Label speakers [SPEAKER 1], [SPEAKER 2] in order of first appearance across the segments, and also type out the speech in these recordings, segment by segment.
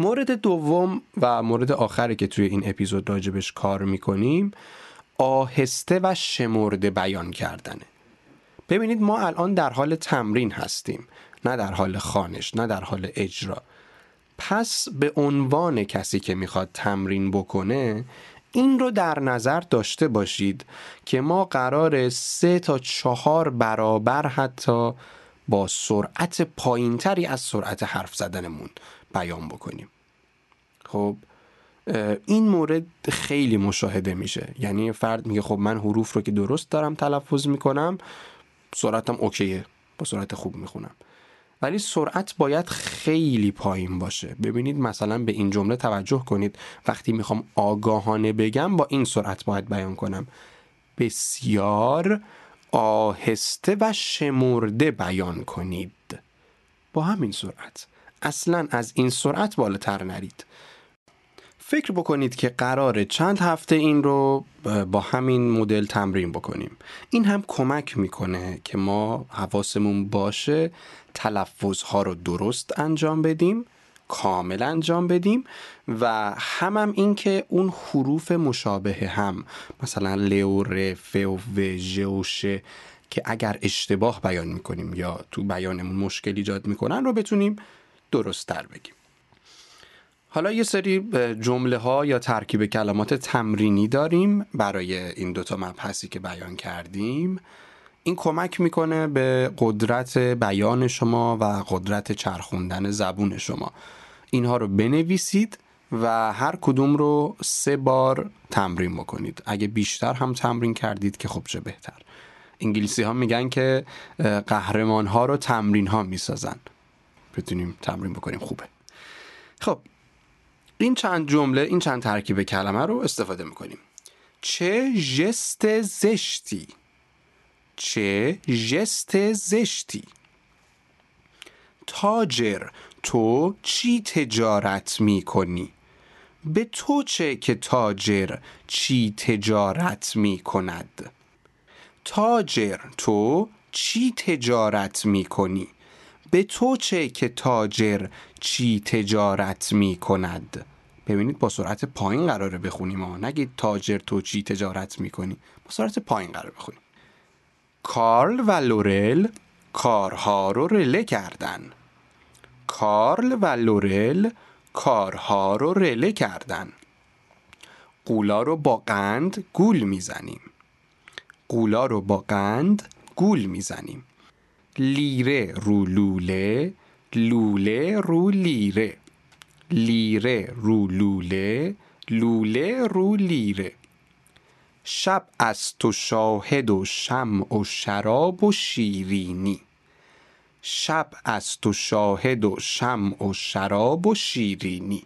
[SPEAKER 1] مورد دوم و مورد آخری که توی این اپیزود راجبش کار می‌کنیم آهسته و شمرده بیان کردنه. ببینید ما الان در حال تمرین هستیم نه در حال خانش نه در حال اجرا. پس به عنوان کسی که می‌خواد تمرین بکنه این رو در نظر داشته باشید که ما قرار سه تا چهار برابر حتی با سرعت پایینتری از سرعت حرف زدنمون بیان بکنیم. خب این مورد خیلی مشاهده میشه. یعنی فرد میگه خب من حروف رو که درست دارم تلفظ می‌کنم سرعتم اوکیه با سرعت خوب می‌خونم. ولی سرعت باید خیلی پایین باشه. ببینید مثلا به این جمله توجه کنید. وقتی می‌خوام آگاهانه بگم با این سرعت باید بیان کنم. بسیار آهسته و شمرده بیان کنید. با همین سرعت. اصلا از این سرعت بالاتر نرید. فکر بکنید که قراره چند هفته این رو با همین مدل تمرین بکنیم. این هم کمک می‌کنه که ما حواسمون باشه تلفظ ها رو درست انجام بدیم. کامل انجام بدیم و هم هم این که اون حروف مشابه هم مثلا لو ر ف و و ژ و ش که اگر اشتباه بیان می‌کنیم یا تو بیانمون مشکل ایجاد می‌کنن رو بتونیم درست تر بگیم. حالا یه سری جمله ها یا ترکیب کلمات تمرینی داریم برای این دوتا مبحثی که بیان کردیم. این کمک می‌کنه به قدرت بیان شما و قدرت چرخوندن زبون شما. اینها رو بنویسید و هر کدوم رو سه بار تمرین بکنید. اگه بیشتر هم تمرین کردید که خب چه بهتر. انگلیسی ها میگن که قهرمان ها رو تمرین ها می‌سازن. بتونیم تمرین بکنیم خوبه. خب این چند جمله این چند ترکیب کلمه رو استفاده می‌کنیم. چه ژست زشتی. چه ژست زشتی. تاجر تو چی تجارت می‌کنی؟ به تو چه که تاجر چی تجارت می کند تاجر تو چی تجارت می کنی به تو چه که تاجر چی تجارت می کند ببینید با سرعت پایین قراره بخونیم ها نگید تاجر تو چی تجارت می کنی با سرعت پایین قرار بخونیم. کارل و لورل کارها رو رله کردن. کارل و لورل کارها رو رله کردن. قولا رو با قند گول می‌زنیم. قولا رو با قند گول می‌زنیم. لیره رو لوله لوله رو لیره. لیره رو لوله لوله رو لیره. شب از تو شاهد و شم و شراب و شیرینی. شب از تو شاهد و شم و شراب و شیرینی.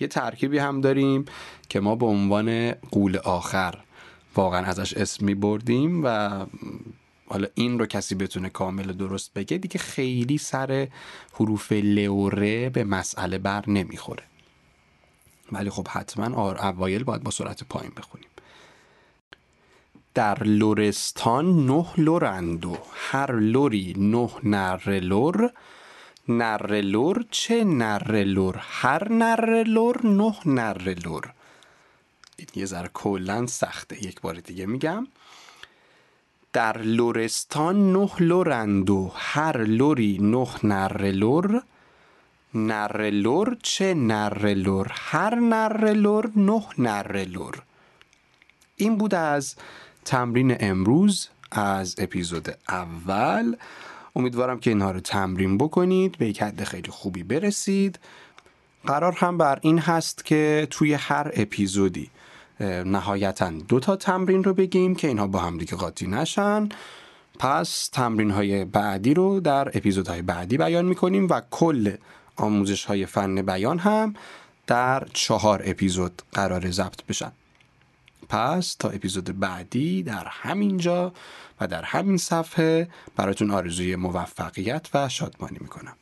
[SPEAKER 1] یه ترکیبی هم داریم که ما به عنوان قول آخر واقعا ازش اسم می بردیم و حالا این رو کسی بتونه کامل درست بگه دیگه خیلی سر حروف لوره به مسئله بر نمی‌خوره. ولی خب حتما اوایل باید با سرعت پایین بخونیم. در لورستان نه لورند و هر لوری نه نر لور نر لور چه نر لور هر نر لور نه نر لور این یه ذره کلا سخته. یک بار دیگه میگم. در لورستان نه لورند و هر لوری نه نر لور نر لور چه نر لور هر نر لور نه نر لور این بود از تمرین امروز از اپیزود اول. امیدوارم که اینها رو تمرین بکنید به یک حد خیلی خوبی برسید. قرار هم بر این هست که توی هر اپیزودی نهایتا دو تا تمرین رو بگیم که اینها با هم دیگه قاطی نشن. پس تمرین های بعدی رو در اپیزودهای بعدی بیان می‌کنیم و کل آموزش های فن بیان هم در چهار اپیزود قرار ضبط بشن. پس تا اپیزود بعدی در همین جا و در همین صفحه براتون آرزوی موفقیت و شادمانی می‌کنم.